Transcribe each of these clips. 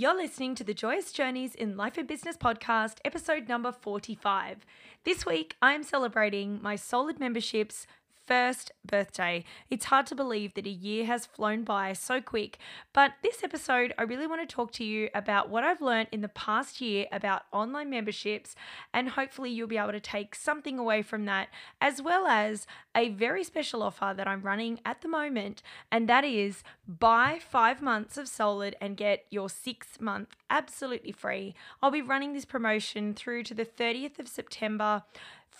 You're listening to the Joyous Journeys in Life and Business podcast, episode number 45. This week, I am celebrating my SOULiD memberships first birthday. It's hard to believe that a year has flown by so quick, but this episode, I really want to talk to you about what I've learned in the past year about online memberships, and hopefully, you'll be able to take something away from that, as well as a very special offer that I'm running at the moment, and that is buy five months of SOULiD and get your six month absolutely free. I'll be running this promotion through to the 30th of September.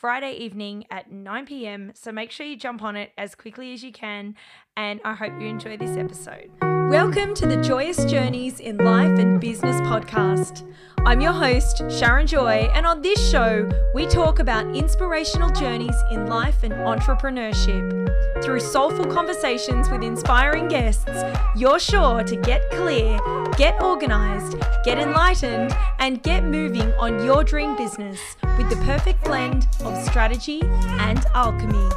Friday evening at 9 p.m. So make sure you jump on it as quickly as you can, and I hope you enjoy this episode. Welcome to the Joyous Journeys in Life and Business podcast. I'm your host, Sharon Joy, and on this show, we talk about inspirational journeys in life and entrepreneurship. Through soulful conversations with inspiring guests, you're sure to get clear, get organized, get enlightened, and get moving on your dream business with the perfect blend of strategy and alchemy.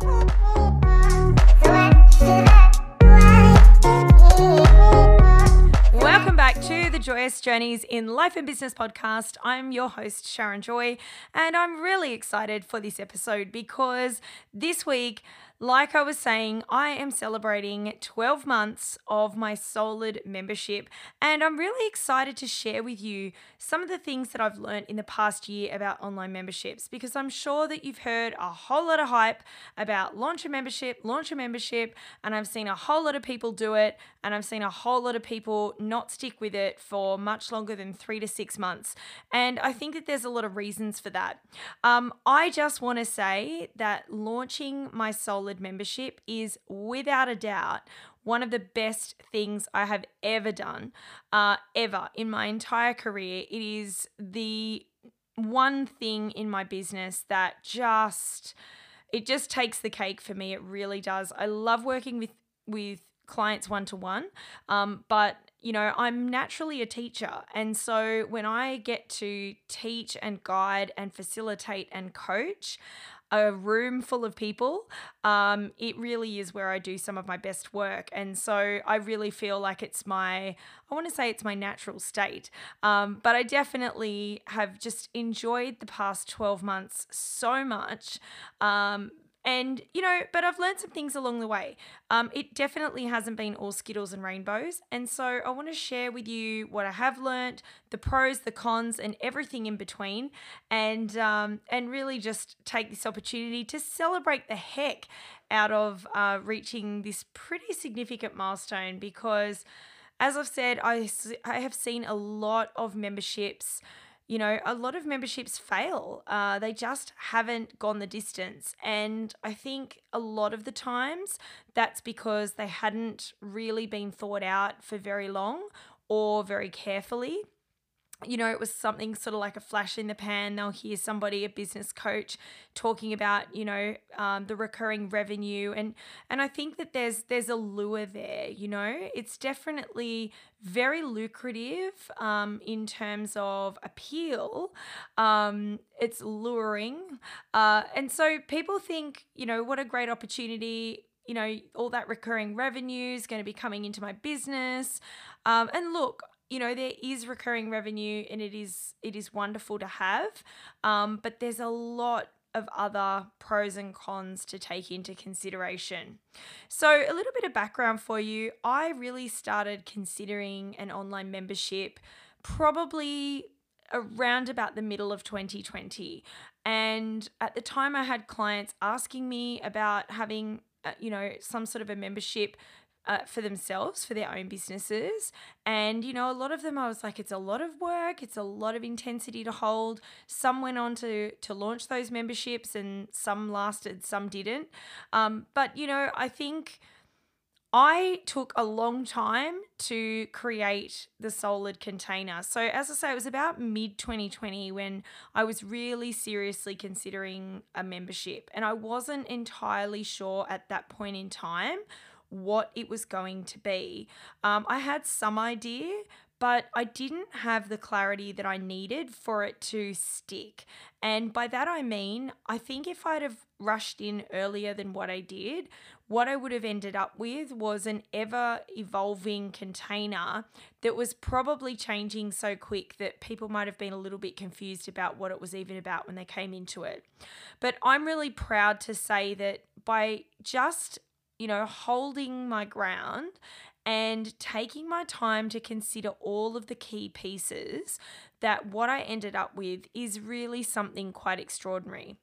To the Joyous Journeys in Life and Business podcast. I'm your host, Sharon Joy, and I'm really excited for this episode because this week like I was saying, I am celebrating 12 months of my SOULiD membership, and I'm really excited to share with you some of the things that I've learned in the past year about online memberships because I'm sure that you've heard a whole lot of hype about launch a membership, launch a membership, and I've seen a whole lot of people do it, and I've seen a whole lot of people not stick with it for much longer than three to six months. And I think that there's a lot of reasons for that. Um, I just want to say that launching my Solid membership is without a doubt one of the best things I have ever done, uh, ever in my entire career. It is the one thing in my business that just it just takes the cake for me. It really does. I love working with with clients one to one, but you know, I'm naturally a teacher. And so when I get to teach and guide and facilitate and coach, a room full of people, um, it really is where I do some of my best work. And so I really feel like it's my, I want to say it's my natural state. Um, but I definitely have just enjoyed the past 12 months so much. Um, and, you know, but I've learned some things along the way. Um, it definitely hasn't been all Skittles and rainbows. And so I want to share with you what I have learned, the pros, the cons, and everything in between. And, um, and really just take this opportunity to celebrate the heck out of uh, reaching this pretty significant milestone because, as I've said, I, I have seen a lot of memberships you know, a lot of memberships fail. Uh, they just haven't gone the distance. And I think a lot of the times that's because they hadn't really been thought out for very long or very carefully you know, it was something sort of like a flash in the pan. They'll hear somebody, a business coach, talking about, you know, um, the recurring revenue, and and I think that there's there's a lure there. You know, it's definitely very lucrative um, in terms of appeal. Um, it's luring, uh, and so people think, you know, what a great opportunity you know, all that recurring revenue is going to be coming into my business. Um, and look, you know there is recurring revenue and it is it is wonderful to have um, but there's a lot of other pros and cons to take into consideration. So, a little bit of background for you I really started considering an online membership probably around about the middle of 2020. And at the time, I had clients asking me about having, uh, you know, some sort of a membership uh, for themselves, for their own businesses. And, you know, a lot of them, I was like, it's a lot of work, it's a lot of intensity to hold. Some went on to, to launch those memberships and some lasted, some didn't. Um, but, you know, I think. I took a long time to create the SOULiD container. So, as I say, it was about mid 2020 when I was really seriously considering a membership. And I wasn't entirely sure at that point in time what it was going to be. Um, I had some idea, but I didn't have the clarity that I needed for it to stick. And by that I mean, I think if I'd have rushed in earlier than what I did, what I would have ended up with was an ever evolving container that was probably changing so quick that people might have been a little bit confused about what it was even about when they came into it. But I'm really proud to say that by just you know, holding my ground and taking my time to consider all of the key pieces that what I ended up with is really something quite extraordinary.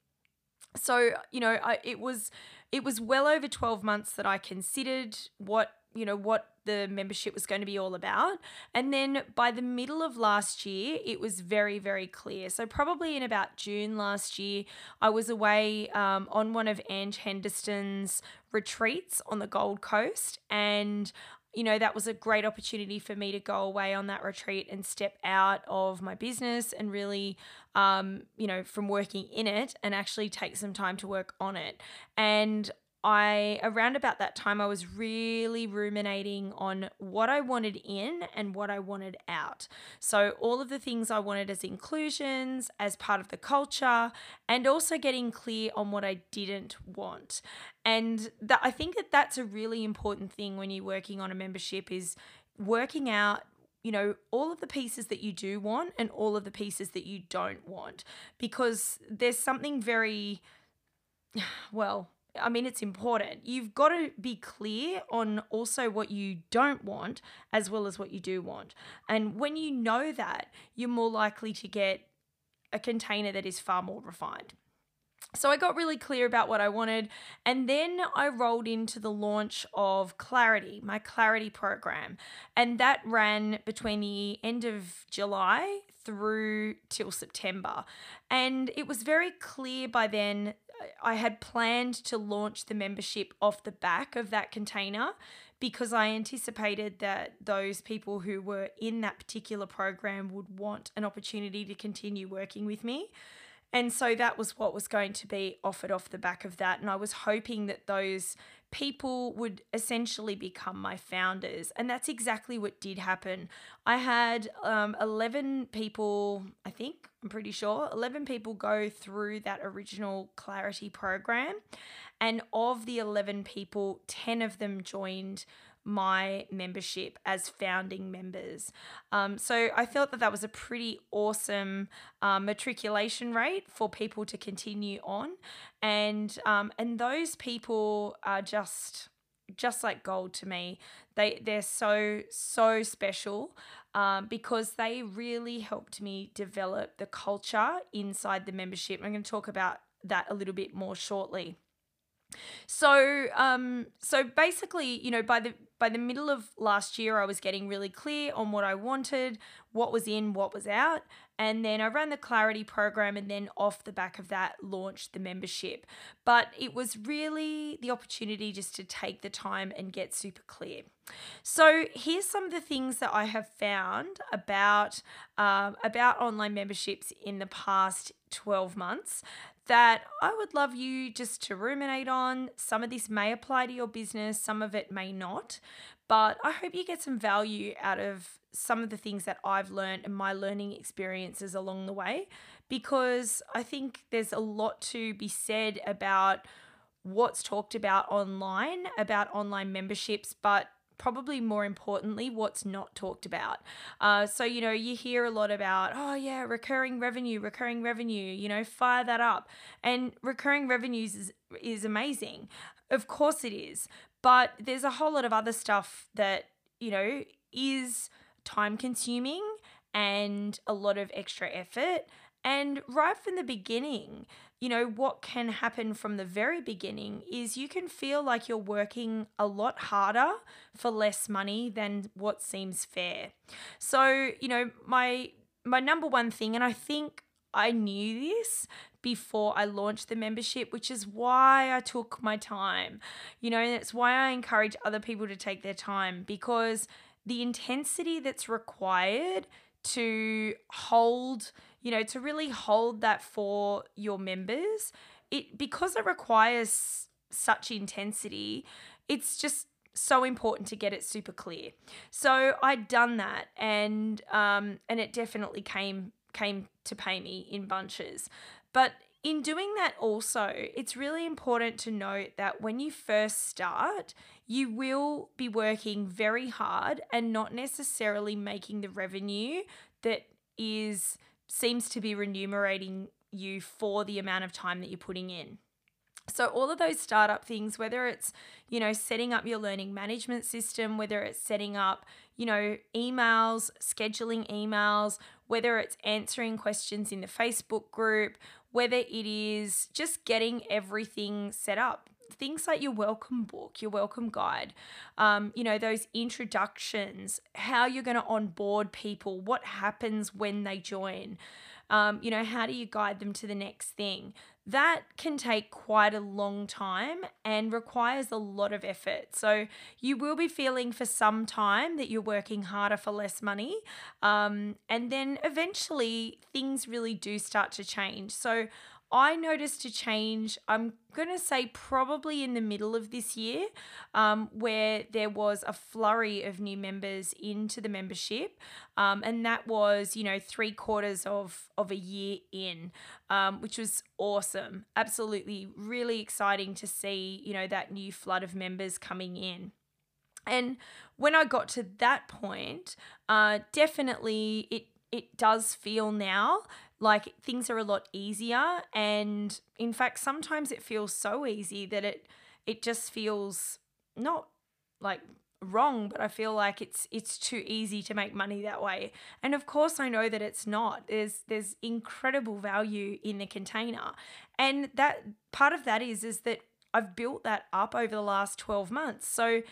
So, you know, I, it was it was well over 12 months that I considered what, you know, what the membership was going to be all about. And then by the middle of last year, it was very, very clear. So, probably in about June last year, I was away um, on one of Ange Henderson's retreats on the Gold Coast. And you know, that was a great opportunity for me to go away on that retreat and step out of my business and really, um, you know, from working in it and actually take some time to work on it. And I around about that time I was really ruminating on what I wanted in and what I wanted out. So all of the things I wanted as inclusions, as part of the culture, and also getting clear on what I didn't want. And that I think that that's a really important thing when you're working on a membership is working out you know, all of the pieces that you do want and all of the pieces that you don't want because there's something very well, I mean, it's important. You've got to be clear on also what you don't want as well as what you do want. And when you know that, you're more likely to get a container that is far more refined. So I got really clear about what I wanted, and then I rolled into the launch of Clarity, my Clarity program, and that ran between the end of July through till September. And it was very clear by then I had planned to launch the membership off the back of that container because I anticipated that those people who were in that particular program would want an opportunity to continue working with me. And so that was what was going to be offered off the back of that. And I was hoping that those people would essentially become my founders. And that's exactly what did happen. I had um, 11 people, I think, I'm pretty sure, 11 people go through that original Clarity program. And of the 11 people, 10 of them joined my membership as founding members. Um, so I felt that that was a pretty awesome um, matriculation rate for people to continue on, and um, and those people are just just like gold to me. They they're so so special um, because they really helped me develop the culture inside the membership. I'm going to talk about that a little bit more shortly. So, um, so basically, you know, by the by the middle of last year, I was getting really clear on what I wanted, what was in, what was out, and then I ran the Clarity program, and then off the back of that, launched the membership. But it was really the opportunity just to take the time and get super clear. So here's some of the things that I have found about um, about online memberships in the past 12 months that I would love you just to ruminate on. Some of this may apply to your business, some of it may not, but I hope you get some value out of some of the things that I've learned and my learning experiences along the way because I think there's a lot to be said about what's talked about online, about online memberships, but probably more importantly, what's not talked about. Uh, so, you know, you hear a lot about, oh, yeah, recurring revenue, recurring revenue, you know, fire that up. And recurring revenues is, is amazing. Of course it is. But there's a whole lot of other stuff that, you know, is time consuming and a lot of extra effort. And right from the beginning, you know, what can happen from the very beginning is you can feel like you're working a lot harder for less money than what seems fair. So, you know, my my number one thing and I think I knew this before I launched the membership, which is why I took my time. You know, and it's why I encourage other people to take their time because the intensity that's required to hold you know, to really hold that for your members, it because it requires such intensity, it's just so important to get it super clear. So I'd done that, and um, and it definitely came came to pay me in bunches. But in doing that, also, it's really important to note that when you first start, you will be working very hard and not necessarily making the revenue that is seems to be remunerating you for the amount of time that you're putting in. So all of those startup things, whether it's, you know, setting up your learning management system, whether it's setting up, you know, emails, scheduling emails, whether it's answering questions in the Facebook group, whether it is just getting everything set up. Things like your welcome book, your welcome guide, um, you know, those introductions, how you're going to onboard people, what happens when they join, um, you know, how do you guide them to the next thing? that can take quite a long time and requires a lot of effort. So, you will be feeling for some time that you're working harder for less money. Um, and then eventually things really do start to change. So, I noticed a change, I'm going to say probably in the middle of this year, um, where there was a flurry of new members into the membership. Um, and that was, you know, three quarters of, of a year in, um, which was awesome. Absolutely, really exciting to see, you know, that new flood of members coming in. And when I got to that point, uh, definitely it it does feel now like things are a lot easier and in fact sometimes it feels so easy that it it just feels not like wrong but i feel like it's it's too easy to make money that way. And of course i know that it's not. There's there's incredible value in the container. And that part of that is is that i've built that up over the last 12 months. So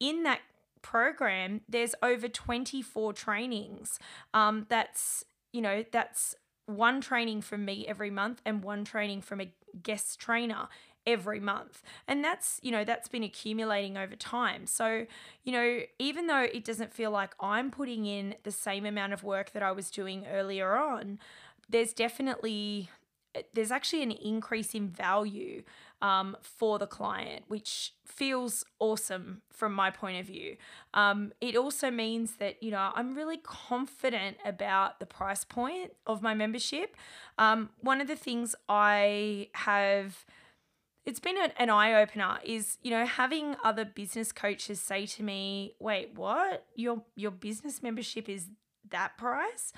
in that program there's over 24 trainings. Um, that's you know that's one training from me every month and one training from a guest trainer every month. And that's, you know, that's been accumulating over time. So, you know, even though it doesn't feel like I'm putting in the same amount of work that I was doing earlier on, there's definitely there's actually an increase in value um, for the client, which feels awesome from my point of view. Um, it also means that, you know, I'm really confident about the price point of my membership. Um, one of the things I have it's been an eye opener is you know having other business coaches say to me wait what your your business membership is that price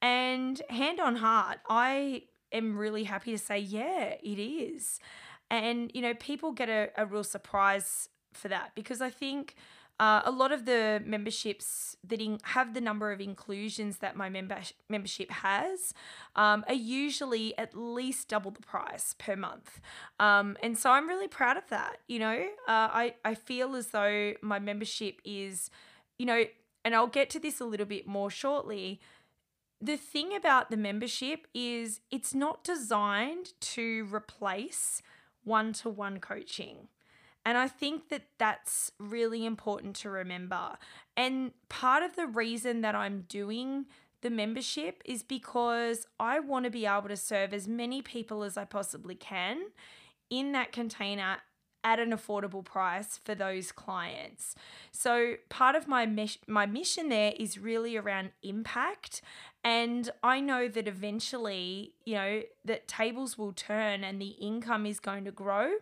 and hand on heart i am really happy to say yeah it is and, you know, people get a, a real surprise for that because I think uh, a lot of the memberships that in, have the number of inclusions that my member, membership has um, are usually at least double the price per month. Um, and so I'm really proud of that. You know, uh, I, I feel as though my membership is, you know, and I'll get to this a little bit more shortly. The thing about the membership is it's not designed to replace one to one coaching. And I think that that's really important to remember. And part of the reason that I'm doing the membership is because I want to be able to serve as many people as I possibly can in that container at an affordable price for those clients. So part of my mes- my mission there is really around impact and I know that eventually, you know, that tables will turn and the income is going to grow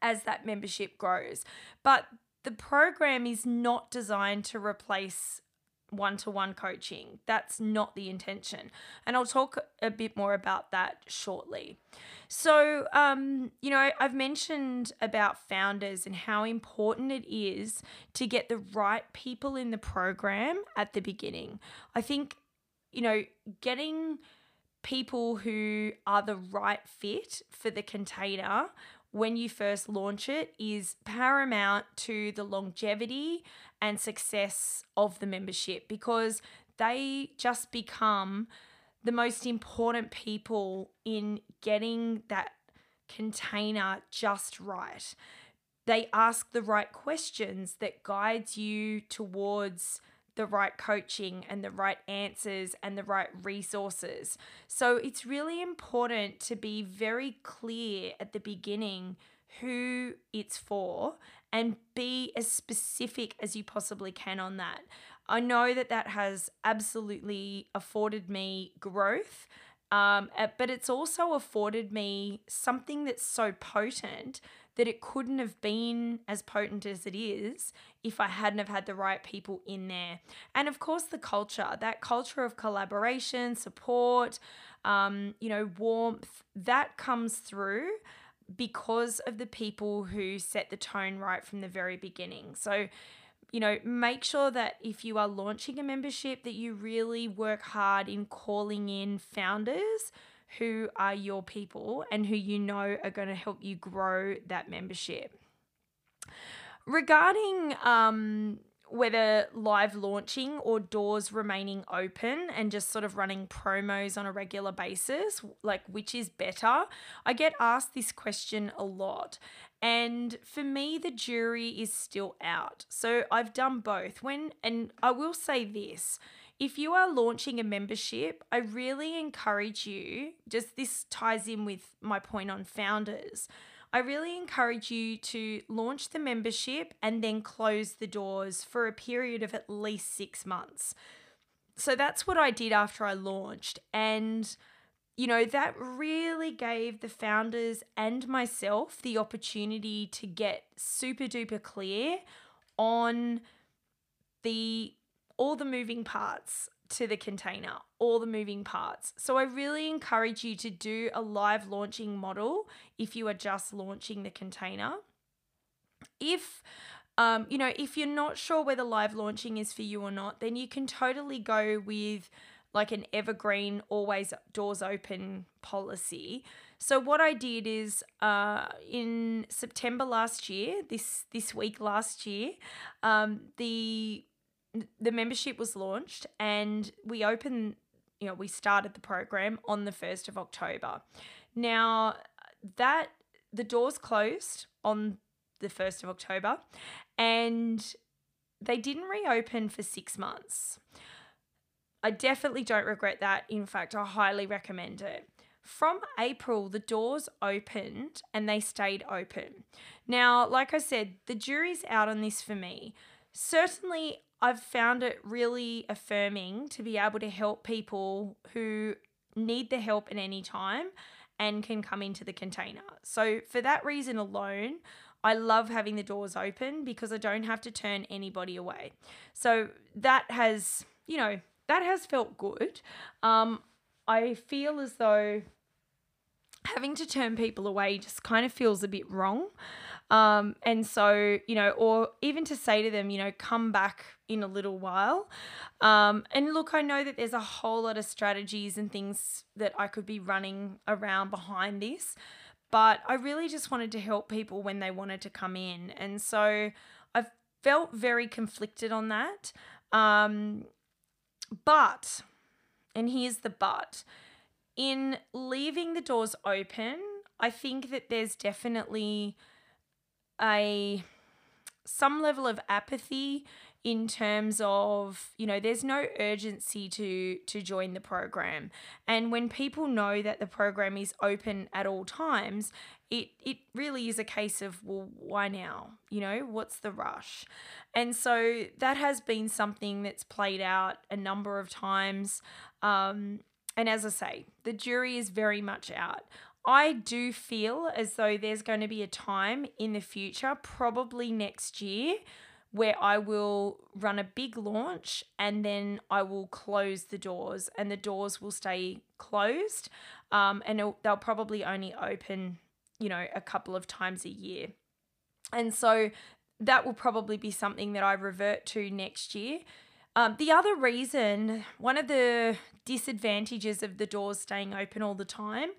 as that membership grows. But the program is not designed to replace one to one coaching. That's not the intention. And I'll talk a bit more about that shortly. So, um, you know, I've mentioned about founders and how important it is to get the right people in the program at the beginning. I think you know, getting people who are the right fit for the container when you first launch it is paramount to the longevity and success of the membership because they just become the most important people in getting that container just right. They ask the right questions that guides you towards the right coaching and the right answers and the right resources. So it's really important to be very clear at the beginning who it's for and be as specific as you possibly can on that. I know that that has absolutely afforded me growth, um, but it's also afforded me something that's so potent that it couldn't have been as potent as it is if I hadn't have had the right people in there. And of course, the culture, that culture of collaboration, support, um, you know, warmth, that comes through because of the people who set the tone right from the very beginning. So, you know, make sure that if you are launching a membership that you really work hard in calling in founders who are your people and who you know are going to help you grow that membership. Regarding um, whether live launching or doors remaining open and just sort of running promos on a regular basis, like which is better? I get asked this question a lot. And for me, the jury is still out. So I've done both. When, and I will say this if you are launching a membership, I really encourage you, just this ties in with my point on founders. I really encourage you to launch the membership and then close the doors for a period of at least six months. So that's what I did after I launched. And, you know, that really gave the founders and myself the opportunity to get super duper clear on the all the moving parts to the container, all the moving parts. So I really encourage you to do a live launching model if you are just launching the container. If um, you know, if you're not sure whether live launching is for you or not, then you can totally go with like an evergreen, always doors open policy. So what I did is uh, in September last year, this this week last year, um, the the membership was launched and we opened, you know, we started the program on the 1st of October. Now, that the doors closed on the 1st of October and they didn't reopen for six months. I definitely don't regret that. In fact, I highly recommend it. From April, the doors opened and they stayed open. Now, like I said, the jury's out on this for me. Certainly, I've found it really affirming to be able to help people who need the help at any time and can come into the container. So, for that reason alone, I love having the doors open because I don't have to turn anybody away. So, that has, you know, that has felt good. Um, I feel as though having to turn people away just kind of feels a bit wrong. Um, and so, you know, or even to say to them, you know, come back in a little while. Um, and look, I know that there's a whole lot of strategies and things that I could be running around behind this, but I really just wanted to help people when they wanted to come in. And so I felt very conflicted on that. Um, but, and here's the but, in leaving the doors open, I think that there's definitely a some level of apathy in terms of you know there's no urgency to to join the program. And when people know that the program is open at all times it it really is a case of well why now? You know what's the rush? And so that has been something that's played out a number of times. Um, and as i say the jury is very much out I do feel as though there's going to be a time in the future, probably next year, where I will run a big launch and then I will close the doors, and the doors will stay closed, um, and they'll probably only open, you know, a couple of times a year. And so that will probably be something that I revert to next year. Um, the other reason, one of the disadvantages of the doors staying open all the time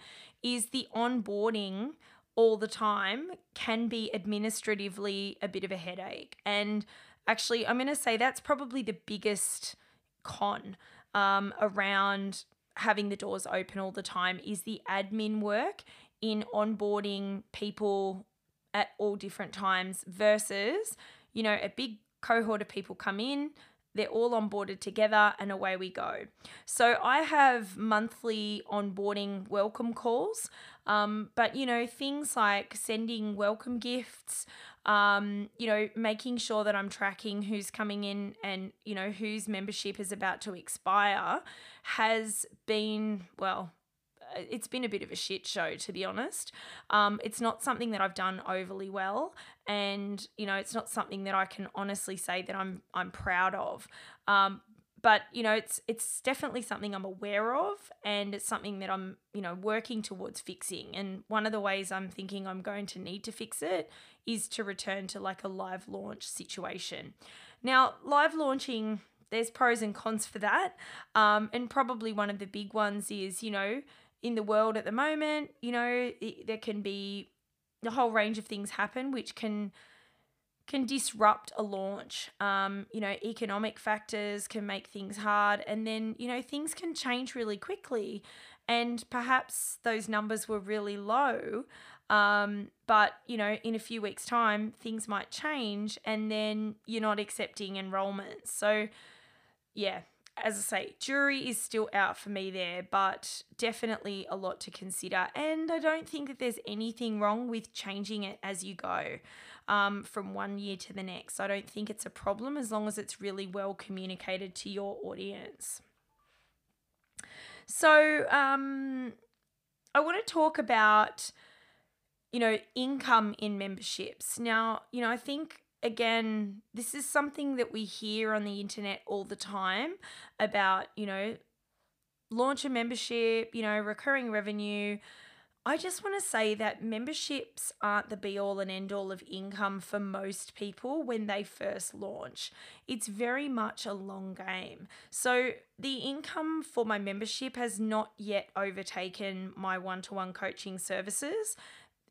is the onboarding all the time can be administratively a bit of a headache. And actually, I'm going to say that's probably the biggest con um, around having the doors open all the time is the admin work in onboarding people at all different times versus, you know, a big cohort of people come in, they're all onboarded together and away we go. So I have monthly onboarding welcome calls. Um, but you know, things like sending welcome gifts, um, you know, making sure that I'm tracking who's coming in and, you know, whose membership is about to expire has been, well, it's been a bit of a shit show to be honest. Um, it's not something that I've done overly well, and you know, it's not something that I can honestly say that I'm I'm proud of. Um, but you know, it's it's definitely something I'm aware of, and it's something that I'm you know working towards fixing. And one of the ways I'm thinking I'm going to need to fix it is to return to like a live launch situation. Now, live launching there's pros and cons for that. Um, and probably one of the big ones is, you know, in the world at the moment. You know, it, there can be a whole range of things happen which can can disrupt a launch. Um, you know, economic factors can make things hard, and then you know things can change really quickly, and perhaps those numbers were really low. Um, but you know, in a few weeks' time, things might change, and then you're not accepting enrollments. So, yeah, as I say, jury is still out for me there, but definitely a lot to consider. And I don't think that there's anything wrong with changing it as you go um, from one year to the next. I don't think it's a problem as long as it's really well communicated to your audience. So, um, I want to talk about, you know, income in memberships. Now, you know, I think again, this is something that we hear on the internet all the time about, you know, launch a membership, you know, recurring revenue. I just want to say that memberships aren't the be all and end all of income for most people when they first launch. It's very much a long game. So, the income for my membership has not yet overtaken my one to one coaching services.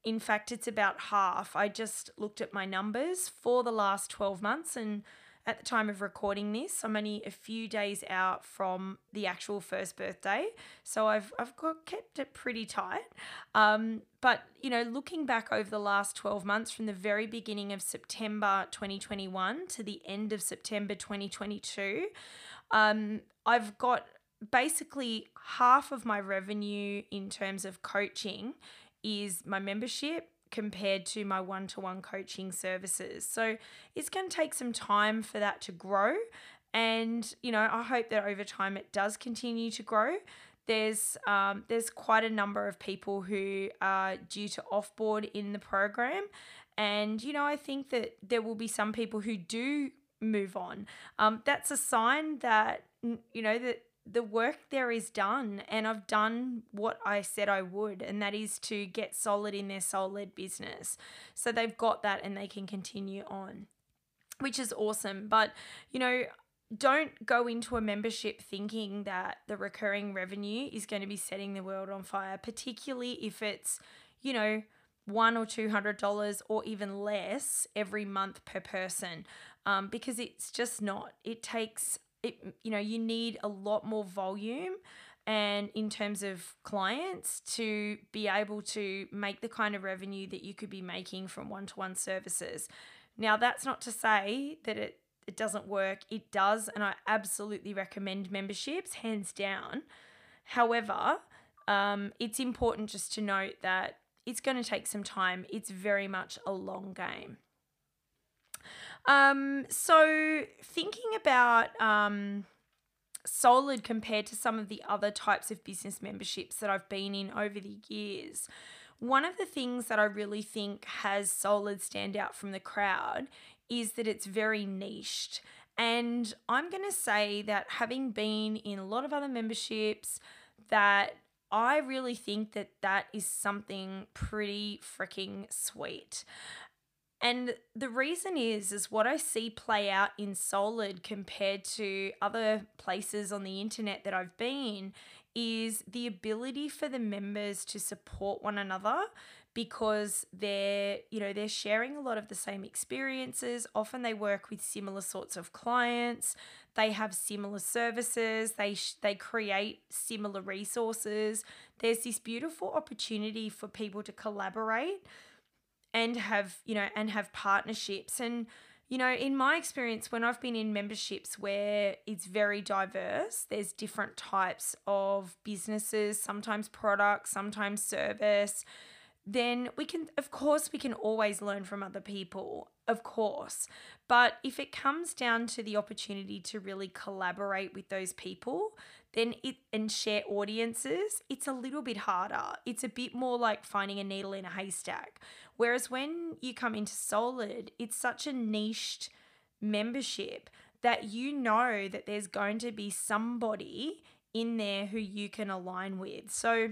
In fact, it's about half. I just looked at my numbers for the last 12 months, and at the time of recording this, I'm only a few days out from the actual first birthday. So I've, I've got, kept it pretty tight. Um, but, you know, looking back over the last 12 months from the very beginning of September 2021 to the end of September 2022, um, I've got basically half of my revenue in terms of coaching is my membership compared to my one to one coaching services. So it's going to take some time for that to grow. And, you know, I hope that over time it does continue to grow. There's um, there's quite a number of people who are due to offboard in the program, and you know I think that there will be some people who do move on. Um, that's a sign that you know that the work there is done and I've done what I said I would, and that is to get solid in their soul led business. So they've got that and they can continue on, which is awesome. But, you know, don't go into a membership thinking that the recurring revenue is going to be setting the world on fire, particularly if it's, you know, one or two hundred dollars or even less every month per person um, because it's just not it takes it you know you need a lot more volume and in terms of clients to be able to make the kind of revenue that you could be making from one-to-one services. Now that's not to say that it it doesn't work. It does and i absolutely recommend memberships hands down. However um, it's important just to note that it's going to take some time. It's very much a long game um, so thinking about um, SOULiD compared to some of the other types of business memberships that I've been in over the years, one of the things that I really think has SOULiD stand out from the crowd is that it's very niched. And I'm going to say that having been in a lot of other memberships, that I really think that that is something pretty freaking sweet. And the reason is is what I see play out in SOULiD compared to other places on the internet that I've been is the ability for the members to support one another because they're you know they're sharing a lot of the same experiences. Often they work with similar sorts of clients. They have similar services. They sh- they create similar resources. There's this beautiful opportunity for people to collaborate and have you know and have partnerships. And you know, in my experience, when I've been in memberships where it's very diverse, there's different types of businesses, sometimes products, sometimes service, then we can, of course, we can always learn from other people, of course. But if it comes down to the opportunity to really collaborate with those people, then it and share audiences, it's a little bit harder. It's a bit more like finding a needle in a haystack. Whereas when you come into SOULiD, it's such a niched membership that you know that there's going to be somebody in there who you can align with. So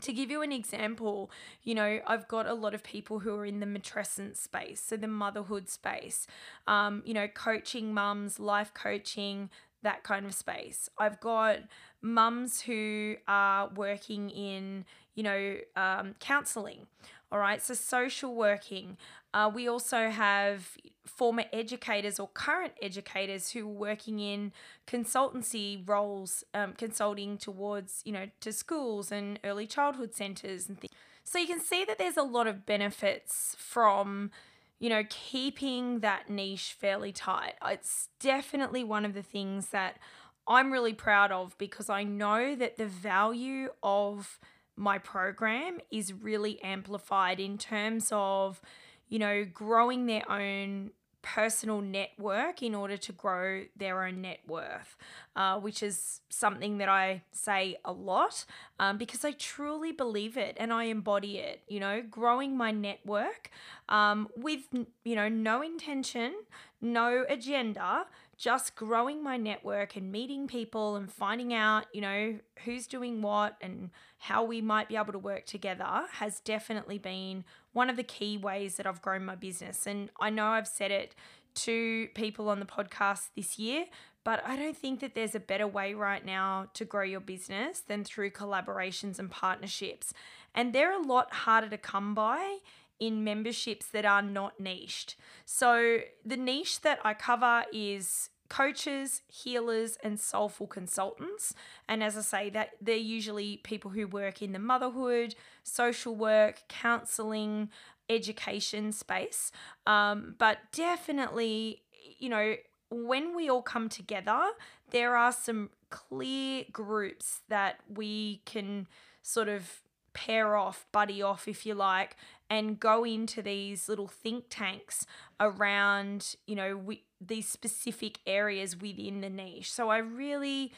to give you an example, you know, I've got a lot of people who are in the matrescent space, so the motherhood space, um, you know, coaching mums, life coaching, that kind of space. I've got mums who are working in, you know, um, counseling. All right, so social working. Uh, we also have former educators or current educators who are working in consultancy roles, um, consulting towards, you know, to schools and early childhood centres and things. So you can see that there's a lot of benefits from, you know, keeping that niche fairly tight. It's definitely one of the things that I'm really proud of because I know that the value of my program is really amplified in terms of, you know, growing their own personal network in order to grow their own net worth, uh, which is something that I say a lot um, because I truly believe it and I embody it. You know, growing my network um, with, you know, no intention, no agenda, just growing my network and meeting people and finding out, you know, who's doing what and how we might be able to work together has definitely been one of the key ways that I've grown my business. And I know I've said it to people on the podcast this year, but I don't think that there's a better way right now to grow your business than through collaborations and partnerships. And they're a lot harder to come by in memberships that are not niched. So the niche that I cover is coaches, healers, and soulful consultants. And as I say, that they're usually people who work in the motherhood, social work, counseling, education space. Um, but definitely, you know, when we all come together, there are some clear groups that we can sort of pair off, buddy off, if you like, and go into these little think tanks around, you know, we, these specific areas within the niche. So I really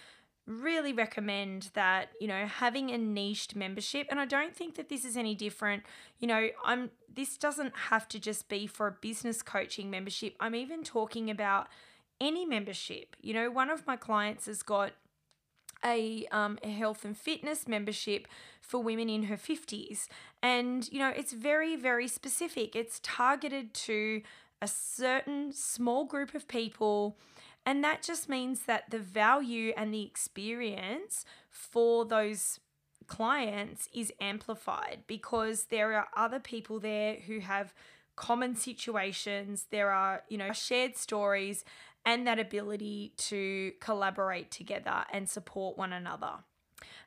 really recommend that you know having a niched membership. And i don't think that this is any different. You know i'm this doesn't have to just be for a business coaching membership. I'm even talking about any membership. You know one of my clients has got a, um, a health and fitness membership for women in her 50s. And, you know, it's very, very specific. It's targeted to a certain small group of people. And that just means that the value and the experience for those clients is amplified because there are other people there who have common situations. There are, you know, shared stories and that ability to collaborate together and support one another.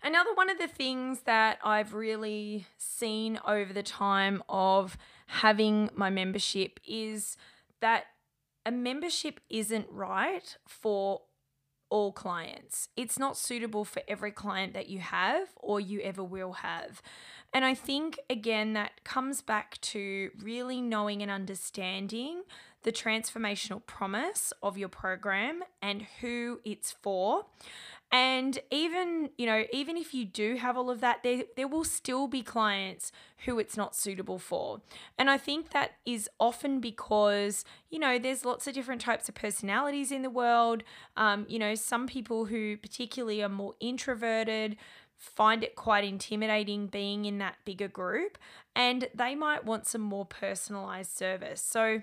Another one of the things that I've really seen over the time of having my membership is that a membership isn't right for all clients. It's not suitable for every client that you have or you ever will have. And I think, again, that comes back to really knowing and understanding the transformational promise of your program and who it's for. And even, you know, even if you do have all of that, there, there will still be clients who it's not suitable for. And I think that is often because, you know, there's lots of different types of personalities in the world. Um, you know, some people who particularly are more introverted find it quite intimidating being in that bigger group and they might want some more personalized service. So,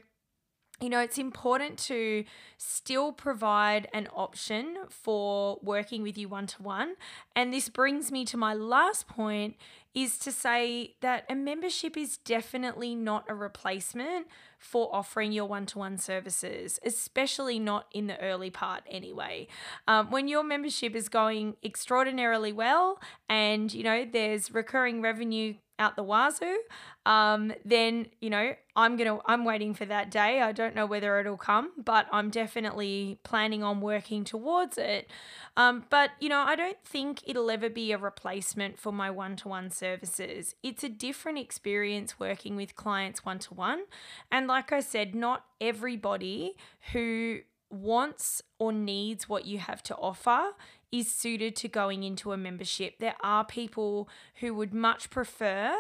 you know, it's important to still provide an option for working with you one to one. And this brings me to my last point is to say that a membership is definitely not a replacement for offering your one to one services, especially not in the early part anyway. Um, when your membership is going extraordinarily well and, you know, there's recurring revenue out the wazoo, um, then you know I'm gonna I'm waiting for that day. I don't know whether it'll come, but I'm definitely planning on working towards it. Um, but you know I don't think it'll ever be a replacement for my one-to-one services. It's a different experience working with clients one-to-one, and like I said, not everybody who wants or needs what you have to offer is suited to going into a membership. There are people who would much prefer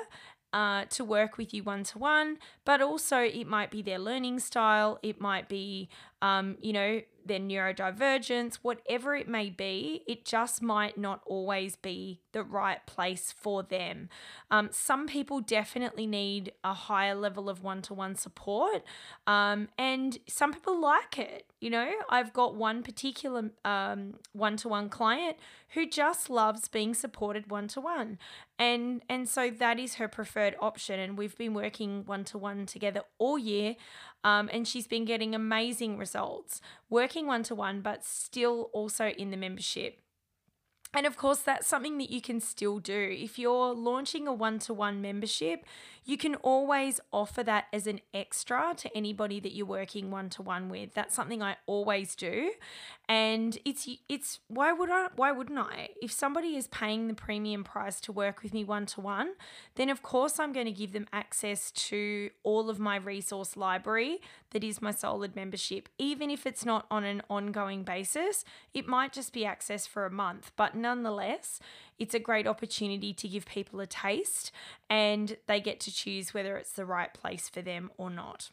uh, to work with you one to one, but also it might be their learning style, it might be, um, you know, their neurodivergence, whatever it may be, it just might not always be the right place for them. Um, some people definitely need a higher level of one to one support, um, and some people like it. You know, I've got one particular one to one client who just loves being supported one to one. And and so that is her preferred option and we've been working one to one together all year. Um, and she's been getting amazing results working one to one, but still also in the membership. And of course, that's something that you can still do. If you're launching a one to one membership, you can always offer that as an extra to anybody that you're working one to one with. That's something I always do. And it's it's why would I why wouldn't I? If somebody is paying the premium price to work with me one to one, then of course I'm going to give them access to all of my resource library that is my SOULiD membership. Even if it's not on an ongoing basis, it might just be access for a month, but nonetheless, it's a great opportunity to give people a taste and they get to choose whether it's the right place for them or not.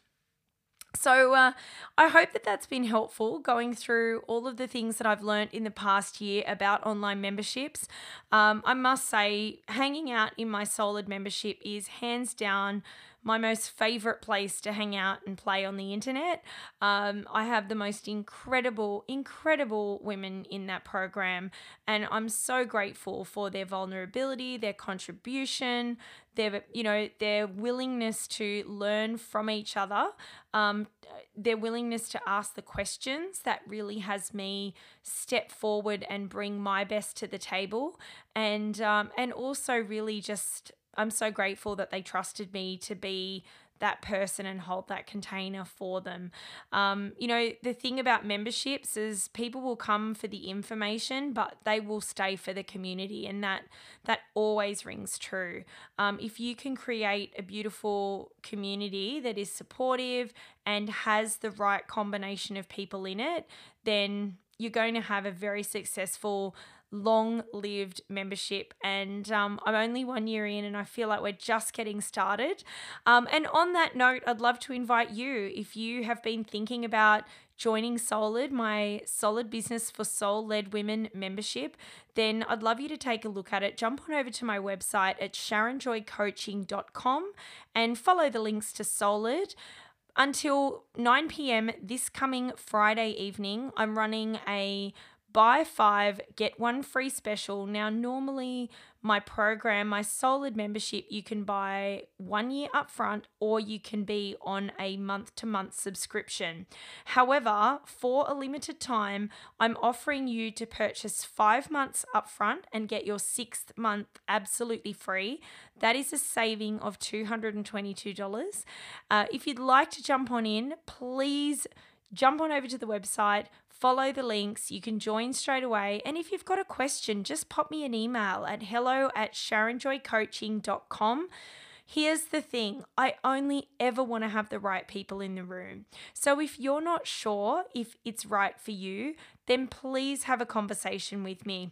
So, uh, I hope that that's been helpful going through all of the things that I've learned in the past year about online memberships. Um, I must say, hanging out in my SOULiD membership is hands down my most favorite place to hang out and play on the internet. Um, I have the most incredible, incredible women in that program, and I'm so grateful for their vulnerability, their contribution, their you know their willingness to learn from each other, um, their willingness to ask the questions that really has me step forward and bring my best to the table, and um, and also really just I'm so grateful that they trusted me to be that person and hold that container for them. Um, you know, the thing about memberships is people will come for the information, but they will stay for the community, and that that always rings true. Um, if you can create a beautiful community that is supportive and has the right combination of people in it, then you're going to have a very successful long lived membership. And um, I'm only one year in, and I feel like we're just getting started. Um, and on that note, I'd love to invite you if you have been thinking about joining SOULiD, my SOULiD Business for Soul Led Women membership, then I'd love you to take a look at it. Jump on over to my website at sharonjoycoaching.com and follow the links to SOULiD. Until 9 p.m. this coming Friday evening, I'm running a buy five, get one free special. Now, normally my program, my SOULiD membership, you can buy one year upfront or you can be on a month to month subscription. However, for a limited time, I'm offering you to purchase five months upfront and get your sixth month absolutely free. That is a saving of $222. Uh, if you'd like to jump on in, please jump on over to the website, follow the links. You can join straight away. And if you've got a question, just pop me an email at hello at sharonjoycoaching.com. Here's the thing I only ever want to have the right people in the room. So if you're not sure if it's right for you, then please have a conversation with me.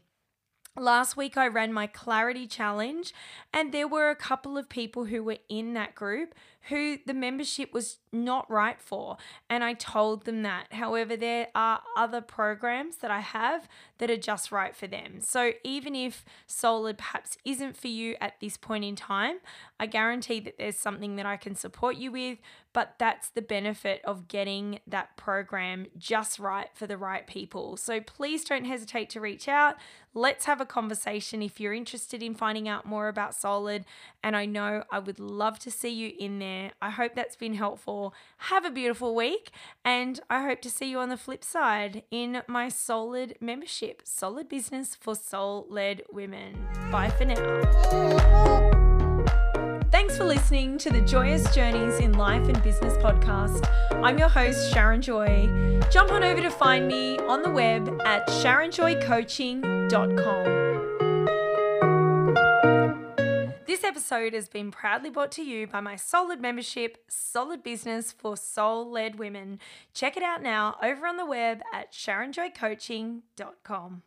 Last week, I ran my clarity challenge, and there were a couple of people who were in that group who the membership was not right for. And I told them that. However, there are other programs that I have that are just right for them. So even if SOULiD perhaps isn't for you at this point in time, I guarantee that there's something that I can support you with. But that's the benefit of getting that program just right for the right people. So please don't hesitate to reach out. Let's have a conversation if you're interested in finding out more about SOULiD. And I know I would love to see you in there there. I hope that's been helpful. Have a beautiful week, and I hope to see you on the flip side in my SOULiD membership, SOULiD Business for Soul Led Women. Bye for now. Thanks for listening to the Joyous Journeys in Life and Business podcast. I'm your host, Sharon Joy. Jump on over to find me on the web at sharonjoycoaching.com. This episode has been proudly brought to you by my SOULiD membership, SOULiD Business for Soul Led Women. Check it out now over on the web at sharonjoycoaching.com.